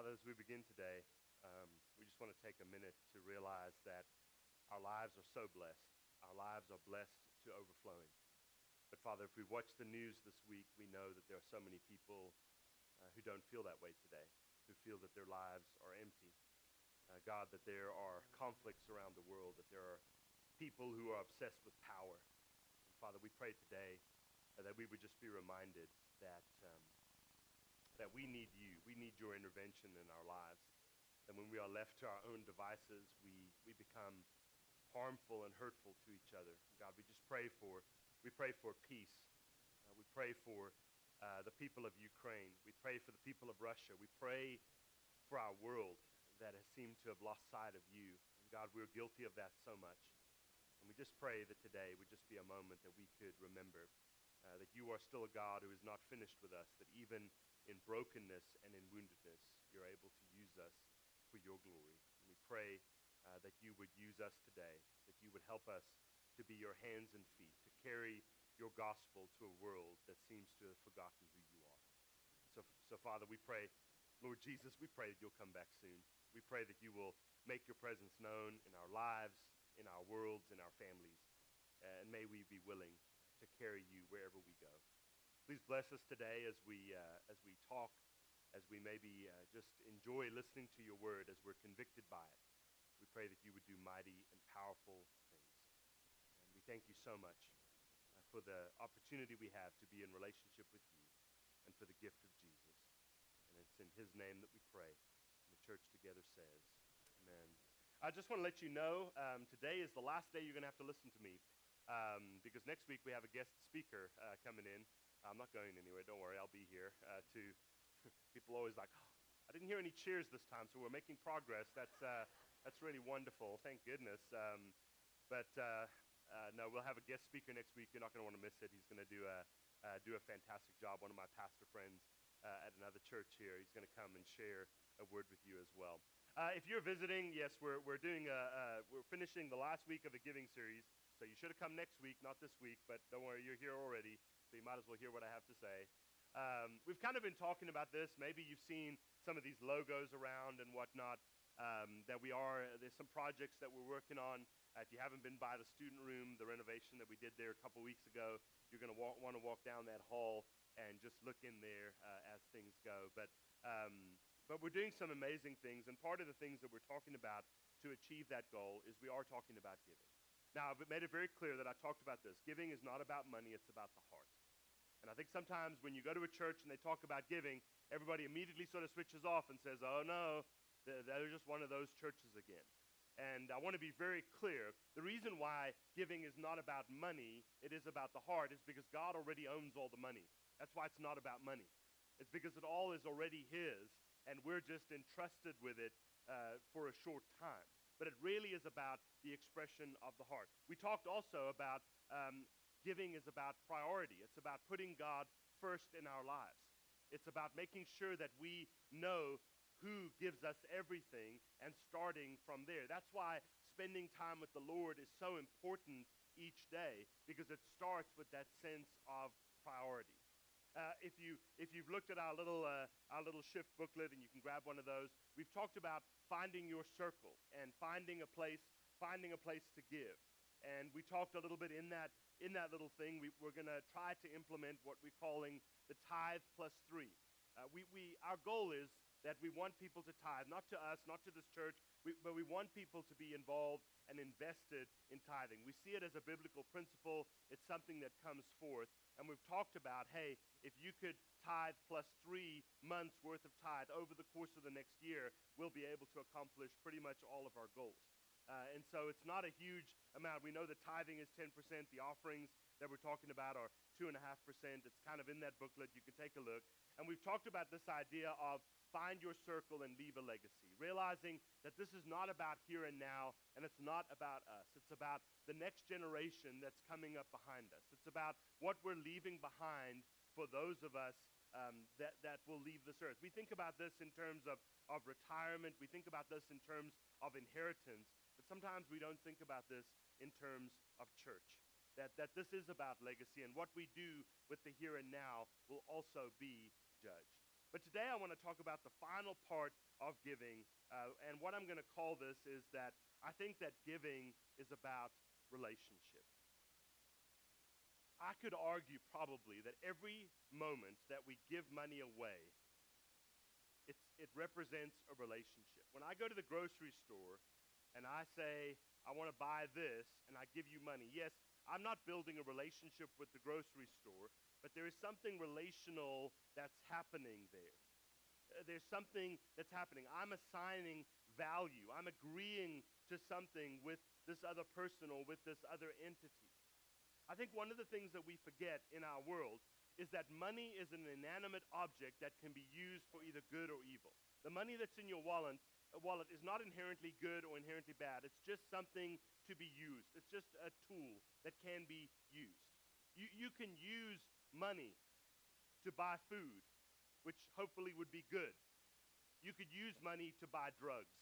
Father, as we begin today, um, we just want to take a minute to realize that our lives are so blessed. Our lives are blessed to overflowing. But Father, if we watch the news this week, we know that there are so many people uh, who don't feel that way today, who feel that their lives are empty. Uh, God, that there are conflicts around the world, that there are people who are obsessed with power. And Father, we pray today uh, that we would just be reminded that um, that we need you. We need your intervention in our lives. That when we are left to our own devices, we, we become harmful and hurtful to each other. God, we just pray for, we pray for peace. Uh, we pray for uh, the people of Ukraine. We pray for the people of Russia. We pray for our world that has seemed to have lost sight of you. And God, we're guilty of that so much. And we just pray that today would just be a moment that we could remember uh, that you are still a God who is not finished with us, that even in brokenness and in woundedness, you're able to use us for your glory. And we pray uh, that you would use us today, that you would help us to be your hands and feet, to carry your gospel to a world that seems to have forgotten who you are. So, so Father, we pray, Lord Jesus, we pray that you'll come back soon. We pray that you will make your presence known in our lives, in our worlds, in our families. And may we be willing to carry you wherever we go. Please bless us today as we, uh, as we talk, as we maybe uh, just enjoy listening to your word, as we're convicted by it. We pray that you would do mighty and powerful things. And we thank you so much uh, for the opportunity we have to be in relationship with you and for the gift of Jesus. And it's in his name that we pray. And the church together says, Amen. I just want to let you know um, today is the last day you're going to have to listen to me um, because next week we have a guest speaker uh, coming in. I'm not going anywhere. Don't worry, I'll be here. Uh, to people always like, oh, I didn't hear any cheers this time, so we're making progress. That's uh, that's really wonderful. Thank goodness. Um, but uh, uh, no, we'll have a guest speaker next week. You're not going to want to miss it. He's going to do a uh, do a fantastic job. One of my pastor friends at another church here. He's going to come and share a word with you as well. if you're visiting, yes, we're we're doing a, we're finishing the last week of a giving series. So you should have come next week, not this week, but don't worry, you're here already, so you might as well hear what I have to say. Um, we've kind of been talking about this. Maybe you've seen some of these logos around and whatnot. Um, that we are, there's some projects that we're working on. Uh, if you haven't been by the student room, the renovation that we did there a couple weeks ago, you're going to want to walk down that hall and just look in there uh, as things go. But, um, but we're doing some amazing things, and part of the things that we're talking about to achieve that goal is we are talking about giving. Now, I've made it very clear that I talked about this. Giving is not about money, it's about the heart. And I think sometimes when you go to a church and they talk about giving, everybody immediately sort of switches off and says, oh no, they're just one of those churches again. And I want to be very clear. The reason why giving is not about money, it is about the heart, is because God already owns all the money. That's why it's not about money. It's because it all is already His, and we're just entrusted with it uh, for a short time but it really is about the expression of the heart. We talked also about um, giving is about priority, it's about putting God first in our lives. It's about making sure that we know who gives us everything and starting from there. That's why spending time with the Lord is so important each day because it starts with that sense of priority. Uh, if, you, if you've looked at our little, uh, our little shift booklet and you can grab one of those, we've talked about finding your circle and finding a place, finding a place to give. And we talked a little bit in that, in that little thing. We, are going to try to implement what we're calling the tithe plus three. Uh, we, we, our goal is that we want people to tithe, not to us, not to this church, we, but we want people to be involved and invested in tithing. We see it as a biblical principle. It's something that comes forth. And we've talked about, hey, if you could tithe plus three months worth of tithe over the course of the next year, we'll be able to accomplish pretty much all of our goals. Uh, and so it's not a huge amount. We know the tithing is 10%. The offerings that we're talking about are 2.5%. It's kind of in that booklet. You can take a look. And we've talked about this idea of find your circle and leave a legacy, realizing that this is not about here and now, and it's not about us. It's about the next generation that's coming up behind us. It's about what we're leaving behind for those of us um, that, that will leave this earth. We think about this in terms of, of retirement, we think about this in terms of inheritance, sometimes we don't think about this in terms of church. That, that this is about legacy, and what we do with the here and now will also be judged. But today I want to talk about the final part of giving. Uh, and what I'm going to call this is that I think that giving is about relationship. I could argue probably that every moment that we give money away, it represents a relationship. When I go to the grocery store and I say, I want to buy this, and I give you money, yes, I'm not building a relationship with the grocery store, but there is something relational that's happening there. Uh, there's something that's happening. I'm assigning value. I'm agreeing to something with this other person or with this other entity. I think one of the things that we forget in our world is that money is an inanimate object that can be used for either good or evil. The money that's in your wallet, wallet is not inherently good or inherently bad. It's just something to be used. It's just a tool that can be used. You, you can use money to buy food, which hopefully would be good. You could use money to buy drugs.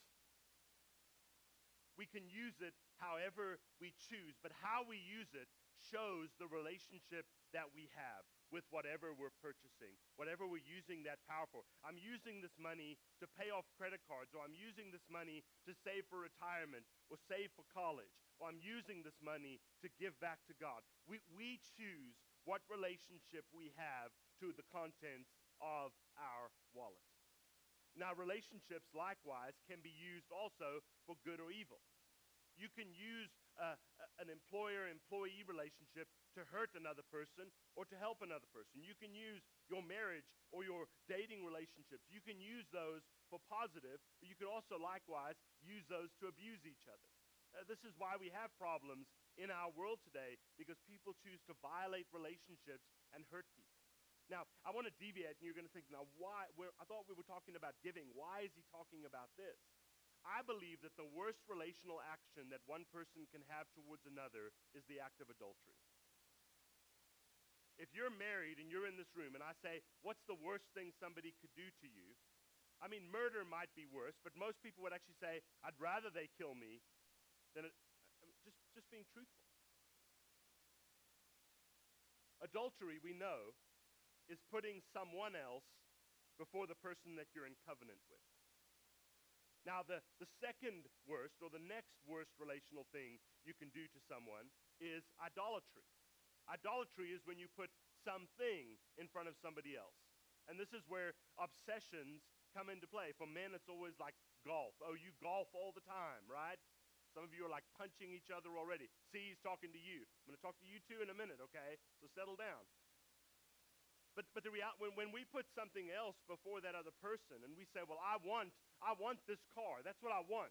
We can use it however we choose, but how we use it shows the relationship that we have with whatever we're purchasing, whatever we're using that power for. I'm using this money to pay off credit cards, or I'm using this money to save for retirement, or save for college, or I'm using this money to give back to God. We, we choose what relationship we have to the contents of our wallet. Now, relationships likewise can be used also for good or evil. You can use uh, an employer employee relationship to hurt another person or to help another person. You can use your marriage or your dating relationships. You can use those for positive, but you can also likewise use those to abuse each other. Uh, this is why we have problems in our world today because people choose to violate relationships and hurt people. Now, I want to deviate, and you're going to think, now, why? I thought we were talking about giving. Why is he talking about this? I believe that the worst relational action that one person can have towards another is the act of adultery. If you're married and you're in this room and I say, What's the worst thing somebody could do to you? I mean, murder might be worse, but most people would actually say, I'd rather they kill me than it, just, just being truthful. Adultery, we know, is putting someone else before the person that you're in covenant with. Now, the, the second worst or the next worst relational thing you can do to someone is idolatry. Idolatry is when you put something in front of somebody else. And this is where obsessions come into play. For men, it's always like golf. Oh, you golf all the time, right? Some of you are like punching each other already. See, he's talking to you. I'm going to talk to you too in a minute, okay? So settle down. But, but the reality, when, when we put something else before that other person and we say, well, I want, I want this car. That's what I want.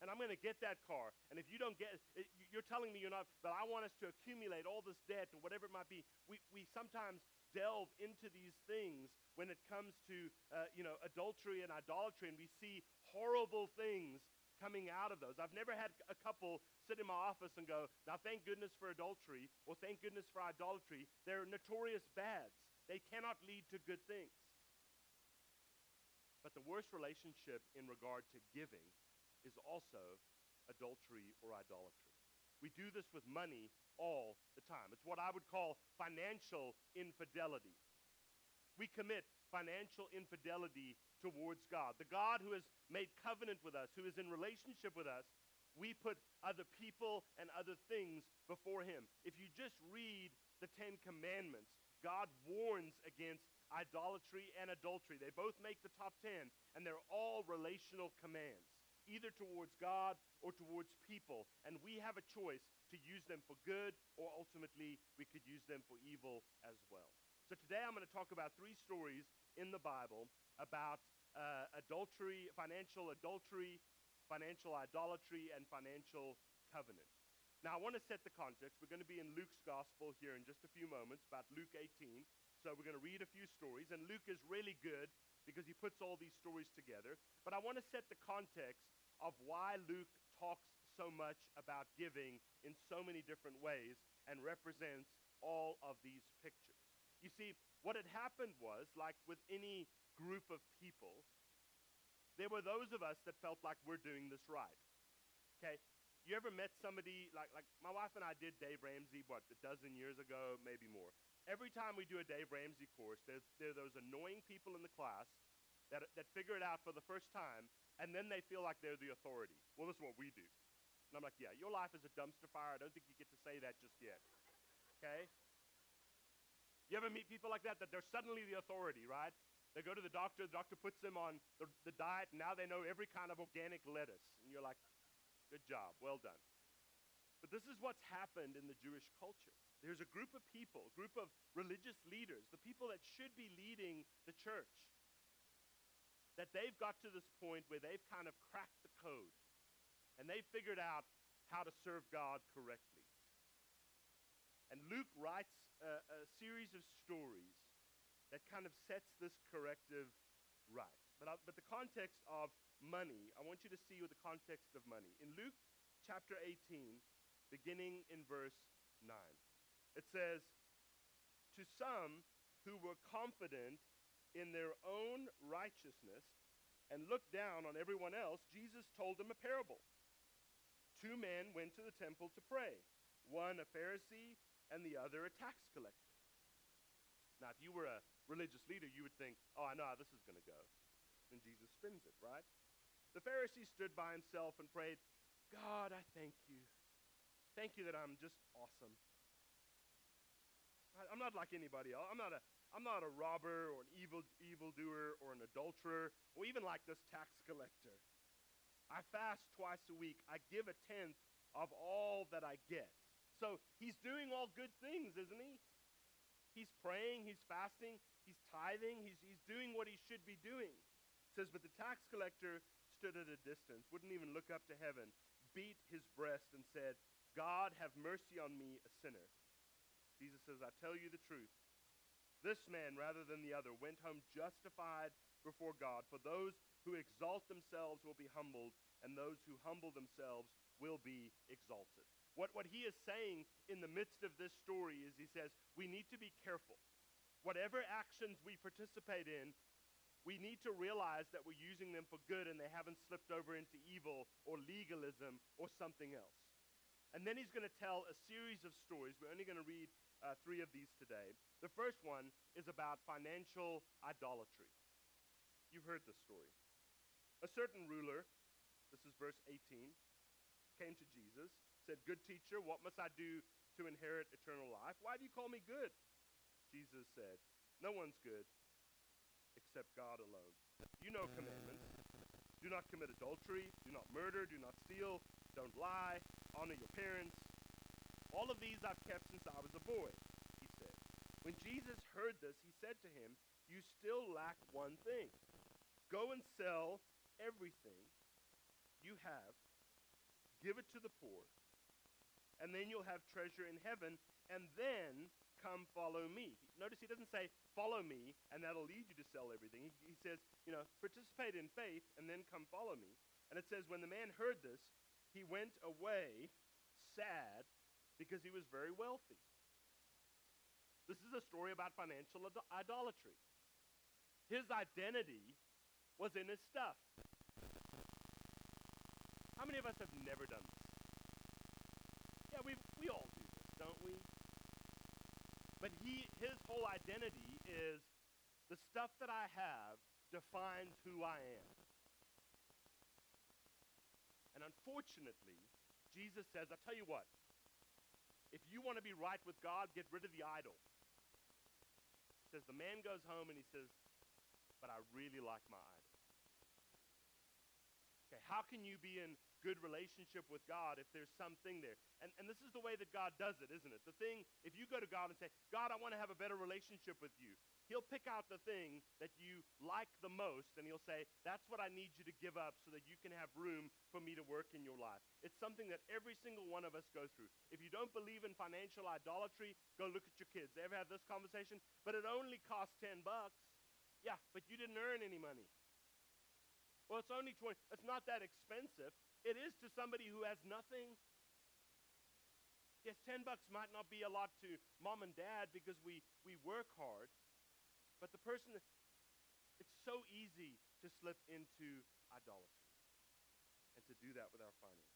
And I'm going to get that car. And if you don't get it, you're telling me you're not, but I want us to accumulate all this debt or whatever it might be. We, we sometimes delve into these things when it comes to, uh, you know, adultery and idolatry, and we see horrible things coming out of those. I've never had a couple sit in my office and go, now thank goodness for adultery or thank goodness for idolatry. They're notorious bads. They cannot lead to good things. But the worst relationship in regard to giving is also adultery or idolatry. We do this with money all the time. It's what I would call financial infidelity. We commit financial infidelity towards God. The God who has made covenant with us, who is in relationship with us, we put other people and other things before him. If you just read the Ten Commandments, God warns against idolatry and adultery. They both make the top 10, and they're all relational commands, either towards God or towards people. And we have a choice to use them for good, or ultimately, we could use them for evil as well. So today I'm going to talk about three stories in the Bible about uh, adultery, financial adultery, financial idolatry, and financial covenant. Now, I want to set the context. We're going to be in Luke's gospel here in just a few moments, about Luke 18. So, we're going to read a few stories, and Luke is really good because he puts all these stories together. But I want to set the context of why Luke talks so much about giving in so many different ways and represents all of these pictures. You see, what had happened was, like with any group of people, there were those of us that felt like we're doing this right. Okay? You ever met somebody like like my wife and I did Dave Ramsey what a dozen years ago, maybe more. every time we do a Dave Ramsey course, there's, there are those annoying people in the class that, that figure it out for the first time, and then they feel like they're the authority. Well, this is what we do. And I'm like, yeah, your life is a dumpster fire. I don't think you get to say that just yet. Okay? You ever meet people like that, that they're suddenly the authority, right? They go to the doctor, the doctor puts them on the, the diet, and now they know every kind of organic lettuce. And you're like, good job, well done. But this is what's happened in the Jewish culture. There's a group of people, a group of religious leaders, the people that should be leading the church, that they've got to this point where they've kind of cracked the code and they've figured out how to serve God correctly. And Luke writes a, a series of stories that kind of sets this corrective right. But, I, but the context of money, I want you to see with the context of money. In Luke chapter 18, beginning in verse 9, it says, To some who were confident in their own righteousness and looked down on everyone else, Jesus told them a parable. Two men went to the temple to pray, one a Pharisee and the other a tax collector. Now, if you were a religious leader, you would think, oh, I know how this is going to go. And Jesus spins it, right? The Pharisee stood by himself and prayed, God, I thank you. Thank you that I'm just awesome. I'm not like anybody else. I'm not a, I'm not a robber or an evil evildoer or an adulterer or even like this tax collector. I fast twice a week. I give a tenth of all that I get. So he's doing all good things, isn't he? He's praying, he's fasting, he's tithing, he's, he's doing what he should be doing. It says, But the tax collector stood at a distance, wouldn't even look up to heaven, beat his breast, and said, God, have mercy on me, a sinner. Jesus says, I tell you the truth. This man, rather than the other, went home justified before God. For those who exalt themselves will be humbled, and those who humble themselves will be exalted. What, what he is saying in the midst of this story is he says, we need to be careful. Whatever actions we participate in, we need to realize that we're using them for good and they haven't slipped over into evil or legalism or something else. And then he's going to tell a series of stories. We're only going to read uh, three of these today. The first one is about financial idolatry. You've heard this story. A certain ruler, this is verse 18, came to Jesus said, Good teacher, what must I do to inherit eternal life? Why do you call me good? Jesus said, No one's good except God alone. You know commandments. Do not commit adultery, do not murder, do not steal, don't lie, honor your parents. All of these I've kept since I was a boy, he said. When Jesus heard this, he said to him, You still lack one thing. Go and sell everything you have, give it to the poor, and then you'll have treasure in heaven, and then come follow me. Notice he doesn't say, follow me, and that'll lead you to sell everything. He, he, says, you know, participate in faith, and then come follow me. And it says, when the man heard this, he went away sad because he was very wealthy. This is a story about financial idolatry. His identity was in his stuff. How many of us have never done this? Yeah, we, we all do this, don't we? But he, his whole identity is the stuff that I have defines who I am. And unfortunately, Jesus says, I tell you what, if you want to be right with God, get rid of the idol. Says, the man goes home and he says, but I really like my idol. Okay, how can you be in good relationship with God if there's something there. And, and this is the way that God does it, isn't it? The thing, if you go to God and say, God, I want to have a better relationship with you, He'll pick out the thing that you like the most and He'll say, That's what I need you to give up so that you can have room for me to work in your life. It's something that every single one of us goes through. If you don't believe in financial idolatry, go look at your kids. They ever have this conversation? But it only costs 10 bucks. Yeah, but you didn't earn any money. Well, it's only 20. It's not that expensive. It is to somebody who has nothing. Yes, 10 bucks might not be a lot to mom and dad because we, we work hard, but the person, it's so easy to slip into idolatry and to do that with our finances.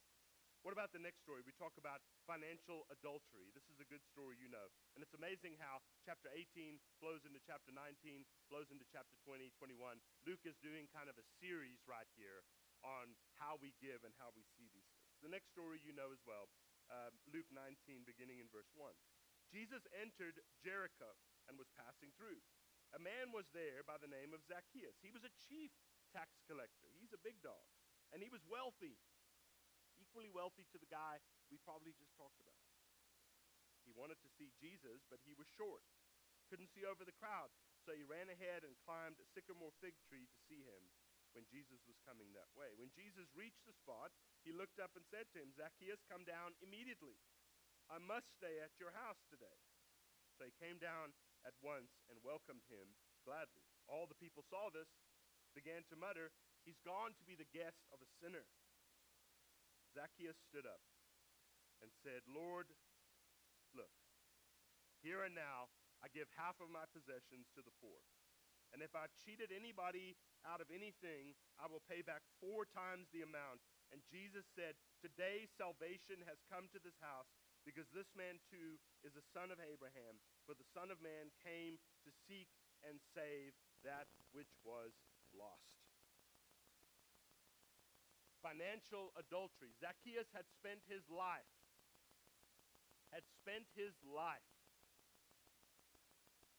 What about the next story? We talk about financial adultery. This is a good story, you know. And it's amazing how chapter 18 flows into chapter 19, flows into chapter 20, 21. Luke is doing kind of a series right here on how we give and how we see these things. The next story you know as well, um, Luke 19, beginning in verse 1. Jesus entered Jericho and was passing through. A man was there by the name of Zacchaeus. He was a chief tax collector. He's a big dog. And he was wealthy equally wealthy to the guy we probably just talked about. He wanted to see Jesus, but he was short. Couldn't see over the crowd, so he ran ahead and climbed a sycamore fig tree to see him when Jesus was coming that way. When Jesus reached the spot, he looked up and said to him, Zacchaeus, come down immediately. I must stay at your house today. So he came down at once and welcomed him gladly. All the people saw this, began to mutter, He's gone to be the guest of a sinner. Zacchaeus stood up and said, Lord, look, here and now I give half of my possessions to the poor. And if I've cheated anybody out of anything, I will pay back four times the amount. And Jesus said, Today salvation has come to this house because this man too is a son of Abraham. For the Son of Man came to seek and save that which was lost financial adultery. Zacchaeus had spent his life, had spent his life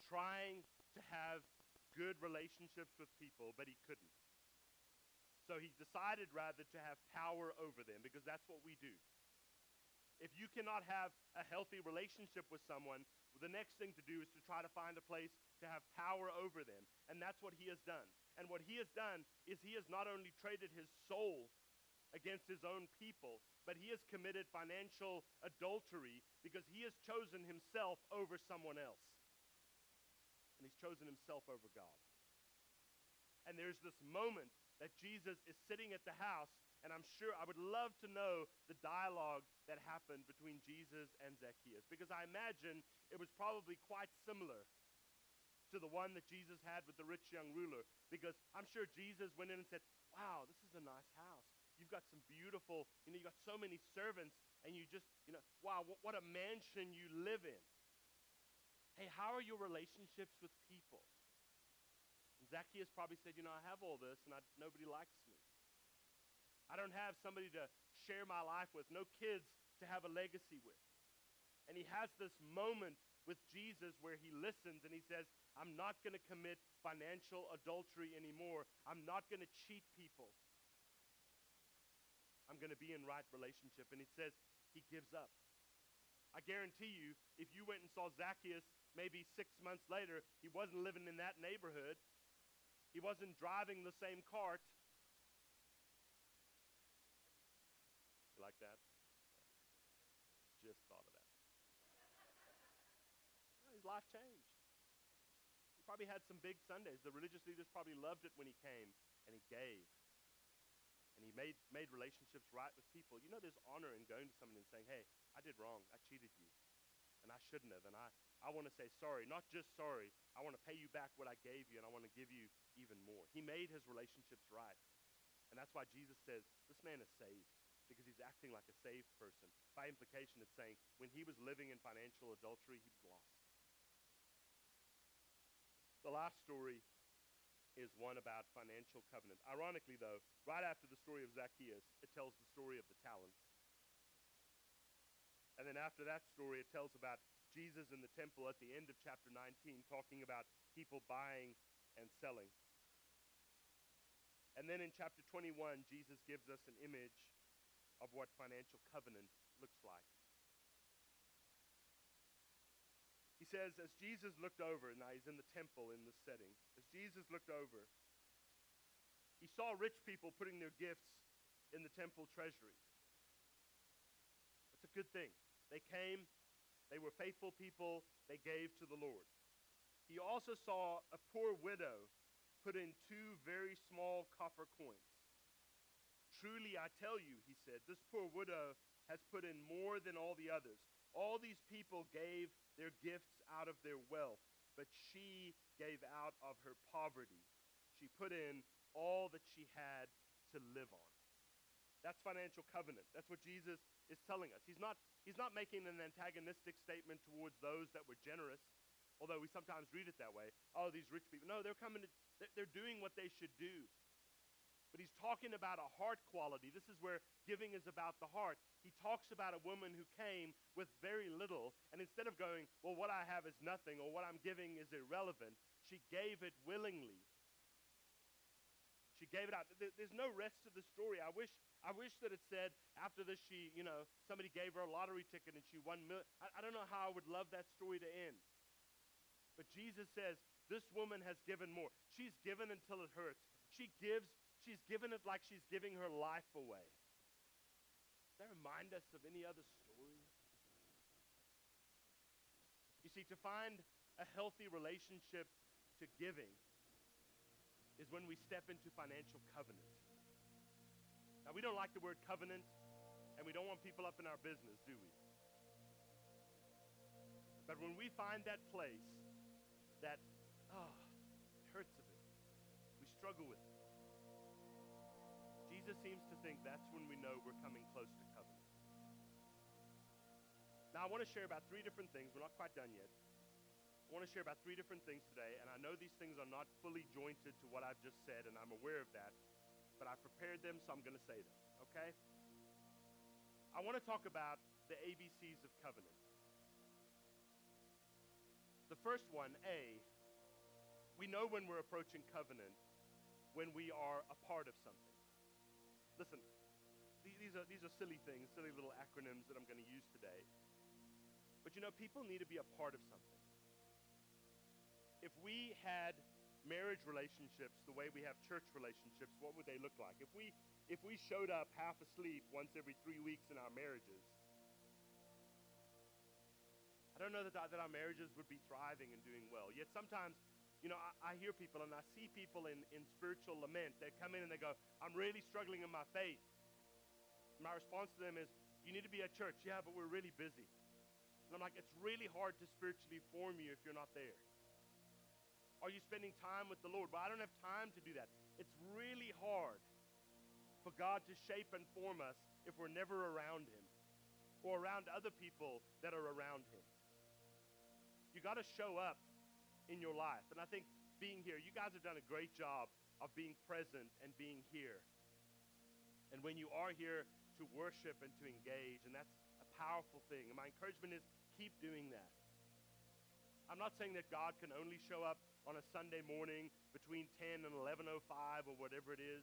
trying to have good relationships with people, but he couldn't. So he decided rather to have power over them because that's what we do. If you cannot have a healthy relationship with someone, the next thing to do is to try to find a place to have power over them. And that's what he has done. And what he has done is he has not only traded his soul against his own people, but he has committed financial adultery because he has chosen himself over someone else. And he's chosen himself over God. And there's this moment that Jesus is sitting at the house, and I'm sure I would love to know the dialogue that happened between Jesus and Zacchaeus, because I imagine it was probably quite similar to the one that Jesus had with the rich young ruler, because I'm sure Jesus went in and said, Wow, this is a nice house. You've got some beautiful, you know, you got so many servants, and you just, you know, wow, what, what a mansion you live in. Hey, how are your relationships with people? And Zacchaeus probably said, you know, I have all this, and I, nobody likes me. I don't have somebody to share my life with, no kids to have a legacy with. And he has this moment with Jesus where he listens and he says, I'm not going to commit financial adultery anymore. I'm not going to cheat people. I'm going to be in right relationship. And he says he gives up. I guarantee you, if you went and saw Zacchaeus maybe six months later, he wasn't living in that neighborhood. He wasn't driving the same cart. Like that? Just thought of that. his life changed. He probably had some big Sundays. The religious leaders probably loved it when he came and he gave and he made, made relationships right with people. You know, there's honor in going to someone and saying, hey, I did wrong. I cheated you. And I shouldn't have. And I, I want to say sorry. Not just sorry. I want to pay you back what I gave you, and I want to give you even more. He made his relationships right. And that's why Jesus says, this man is saved because he's acting like a saved person. By implication, it's saying when he was living in financial adultery, he was lost. The last story is one about financial covenant. Ironically, though, right after the story of Zacchaeus, it tells the story of the talents. And then after that story, it tells about Jesus in the temple at the end of chapter 19, talking about people buying and selling. And then in chapter 21, Jesus gives us an image of what financial covenant looks like. He says, as Jesus looked over, and now he's in the temple in this setting, as Jesus looked over, he saw rich people putting their gifts in the temple treasury. That's a good thing. They came, they were faithful people, they gave to the Lord. He also saw a poor widow put in two very small copper coins. Truly, I tell you, he said, this poor widow has put in more than all the others. All these people gave their gifts out of their wealth, but she gave out of her poverty. She put in all that she had to live on. That's financial covenant. That's what Jesus is telling us. He's not, he's not making an antagonistic statement towards those that were generous, although we sometimes read it that way. Oh, these rich people. No, they're coming to, they're doing what they should do. But he's talking about a heart quality. This is where giving is about the heart. He talks about a woman who came with very little, and instead of going, well, what I have is nothing, or what I'm giving is irrelevant, she gave it willingly. She gave it out. There's no rest to the story. I wish, I wish that it said after this, she, you know, somebody gave her a lottery ticket and she won. Mil- I, I don't know how I would love that story to end. But Jesus says, this woman has given more. She's given until it hurts. She gives She's given it like she's giving her life away. Does that remind us of any other story? You see, to find a healthy relationship to giving is when we step into financial covenant. Now, we don't like the word covenant, and we don't want people up in our business, do we? But when we find that place that, oh, it hurts a bit, we struggle with it. Jesus seems to think that's when we know we're coming close to covenant. Now, I want to share about three different things. We're not quite done yet. I want to share about three different things today, and I know these things are not fully jointed to what I've just said, and I'm aware of that, but I prepared them, so I'm going to say them, okay? I want to talk about the ABCs of covenant. The first one, A, we know when we're approaching covenant when we are a part of something. These are, these are silly things, silly little acronyms that I'm going to use today. But you know, people need to be a part of something. If we had marriage relationships the way we have church relationships, what would they look like? If we, if we showed up half asleep once every three weeks in our marriages, I don't know that, that our marriages would be thriving and doing well. Yet sometimes you know, I, I, hear people and I see people in, in spiritual lament. They come in and they go, I'm really struggling in my faith. My response to them is, You need to be at church. Yeah, but we're really busy. And I'm like, It's really hard to spiritually form you if you're not there. Are you spending time with the Lord? Well, I don't have time to do that. It's really hard for God to shape and form us if we're never around Him or around other people that are around Him. You got to show up in your life. And I think being here, you guys have done a great job of being present and being here. And when you are here to worship and to engage, and that's a powerful thing. And my encouragement is keep doing that. I'm not saying that God can only show up on a Sunday morning between 10 and 11:05 or whatever it is.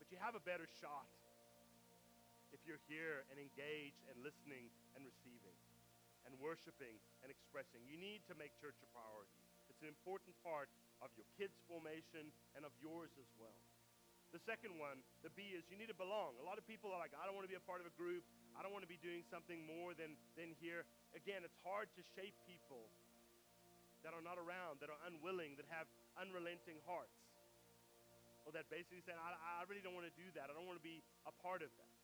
But you have a better shot if you're here and engaged and listening and receiving and worshiping and expressing. You need to make church a priority. It's an important part of your kids' formation and of yours as well. The second one, the B, is you need to belong. A lot of people are like, I don't want to be a part of a group. I don't want to be doing something more than, than here. Again, it's hard to shape people that are not around, that are unwilling, that have unrelenting hearts. Or that basically say, I, I really don't want to do that. I don't want to be a part of that.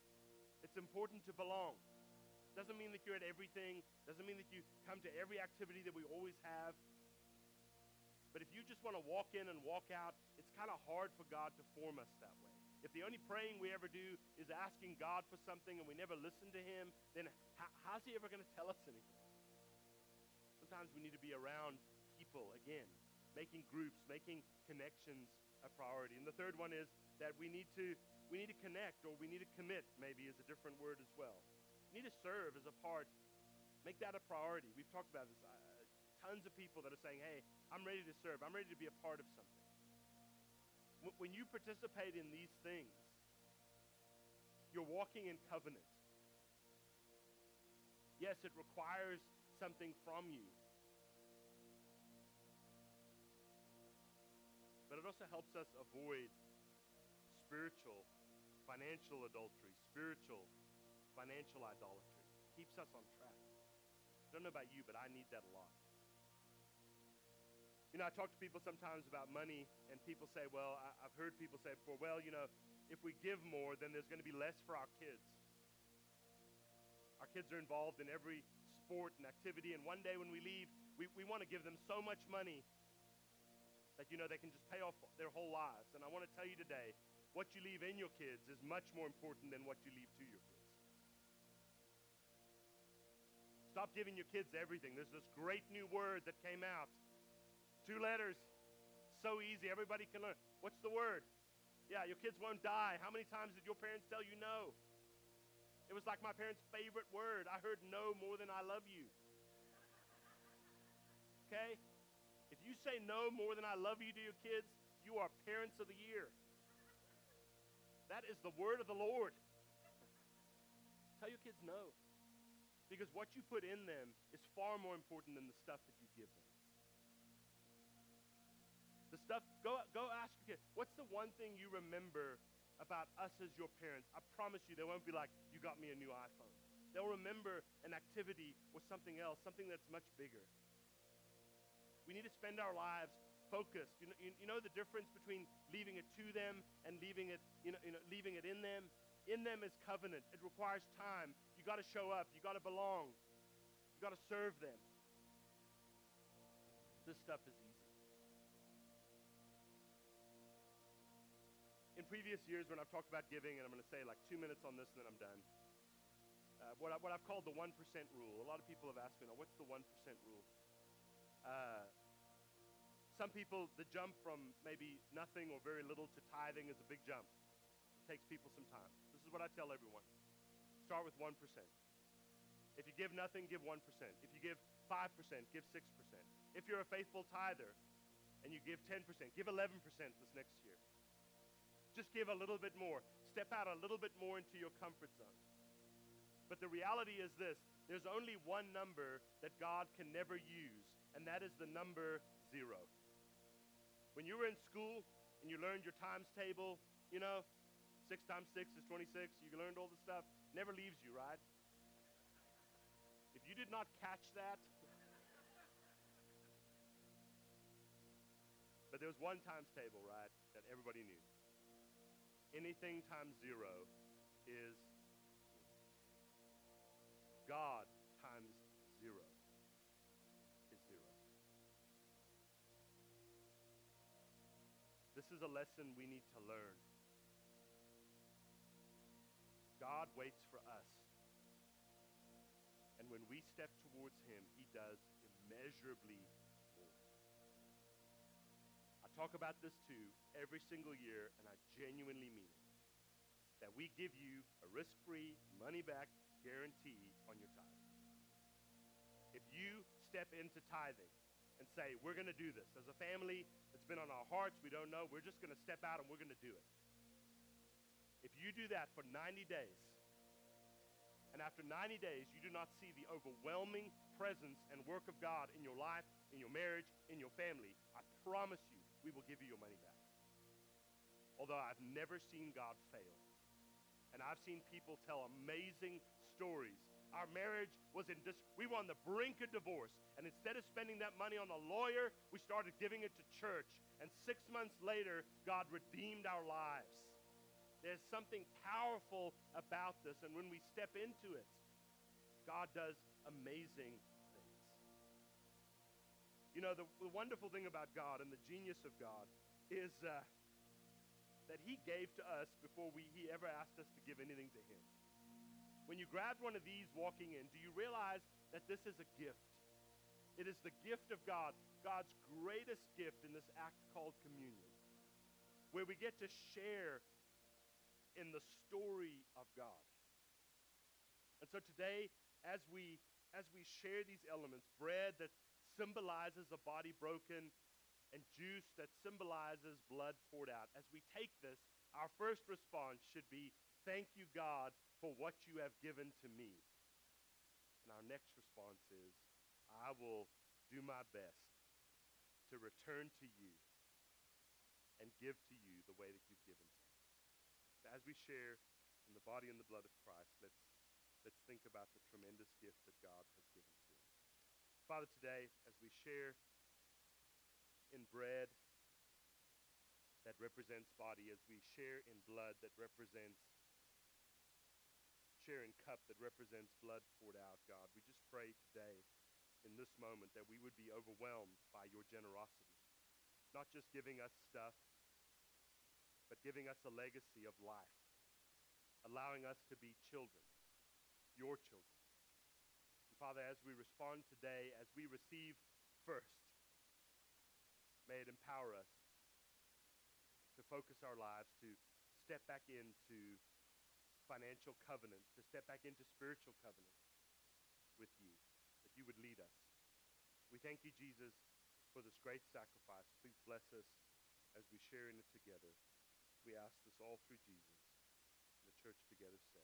It's important to belong. Doesn't mean that you're at everything, doesn't mean that you come to every activity that we always have. But if you just want to walk in and walk out, it's kind of hard for God to form us that way. If the only praying we ever do is asking God for something and we never listen to Him, then how, how's He ever going to tell us anything? Sometimes we need to be around people again, making groups, making connections a priority. And the third one is that we need to we need to connect or we need to commit, maybe is a different word as well. You need to serve as a part. Make that a priority. We've talked about this. Uh, tons of people that are saying, hey, I'm ready to serve. I'm ready to be a part of something. When you participate in these things, you're walking in covenant. Yes, it requires something from you. But it also helps us avoid spiritual, financial adultery, spiritual financial idolatry. Keeps us on track. I don't know about you, but I need that a lot. You know, I talk to people sometimes about money, and people say, well, I, have heard people say before, well, you know, if we give more, then there's going to be less for our kids. Our kids are involved in every sport and activity, and one day when we leave, we, we want to give them so much money that, you know, they can just pay off their whole lives. And I want to tell you today what you leave in your kids is much more important than what you leave to your kids. Stop giving your kids everything. There's this great new word that came out. Two letters. So easy. Everybody can learn. What's the word? Yeah, your kids won't die. How many times did your parents tell you no? It was like my parents' favorite word. I heard no more than I love you. Okay? If you say no more than I love you to your kids, you are parents of the year. That is the word of the Lord. Tell your kids no. Because what you put in them is far more important than the stuff that you give them. Stuff, go, go ask your kid, what's the one thing you remember about us as your parents? I promise you, they won't be like, you got me a new iPhone. They'll remember an activity or something else, something that's much bigger. We need to spend our lives focused. You know, you, you know the difference between leaving it to them and leaving it, you know, you know, leaving it in them? In them is covenant. It requires time. You got to show up. You got to belong. You got to serve them. This stuff is In previous years, when I've talked about giving, and I'm going to say like two minutes on this and then I'm done, uh, what, I, what I've called the 1% rule. A lot of people have asked me, now, what's the 1% rule? Uh, some people, the jump from maybe nothing or very little to tithing is a big jump. It takes people some time. This is what I tell everyone start with 1%. If you give nothing, give 1%. If you give 5%, give 6%. If you're a faithful tither and you give 10%, give 11% this next year. Just give a little bit more. Step out a little bit more into your comfort zone. But the reality is this there's only one number that God can never use, and that is the number zero. When you were in school and you learned your times table, you know, six times six is 26, you learned all the stuff, never leaves you, right? If you did not catch that, but there was one times table, right, that everybody knew. Anything times zero is God times zero. is zero. This is a lesson we need to learn. God waits for us. And when we step towards Him, He does immeasurably talk about this too every single year, and I genuinely mean it. That we give you a risk free, money back guarantee on your tithe. If you step into tithing and say, We're going to do this as a family, it's been on our hearts. We don't know. We're just going to step out and we're going to do it. If you do that for 90 days, and after 90 days you do not see the overwhelming presence and work of God in your life, in your marriage, in your family, I promise you, we will give you your money back. Although I've never seen God fail. And I've seen people tell amazing stories our marriage was in dis- we were on the brink of divorce. And instead of spending that money on a lawyer, we started giving it to church. And six months later, God redeemed our lives. There's something powerful about this. And when we step into it, God does amazing things. You know, the, the wonderful thing about God and the genius of God is uh, that He gave to us before we, He ever asked us to give anything to Him. When you grabbed one of these walking in, do you realize that this is a gift? It is the gift of God, God's greatest gift in this act called communion, where we get to share in the story of God. And so today, as we as we share these elements, bread that symbolizes a body broken and juice that symbolizes blood poured out, as we take this, our first response should be, Thank you, God, for what you have given to me. And our next response is, I will do my best to return to you and give to you the way that you've given to me. So as we share in the body and the blood of Christ, let's, let's think about the tremendous gift that God has given. Father, today, as we share in bread that represents body, as we share in blood that represents sharing cup that represents blood poured out, God. We just pray today in this moment that we would be overwhelmed by your generosity. Not just giving us stuff, but giving us a legacy of life, allowing us to be children, your children. Father, as we respond today, as we receive first, may it empower us to focus our lives, to step back into financial covenant, to step back into spiritual covenant with you, that you would lead us. We thank you, Jesus, for this great sacrifice. Please bless us as we share in it together. We ask this all through Jesus. And the church together said,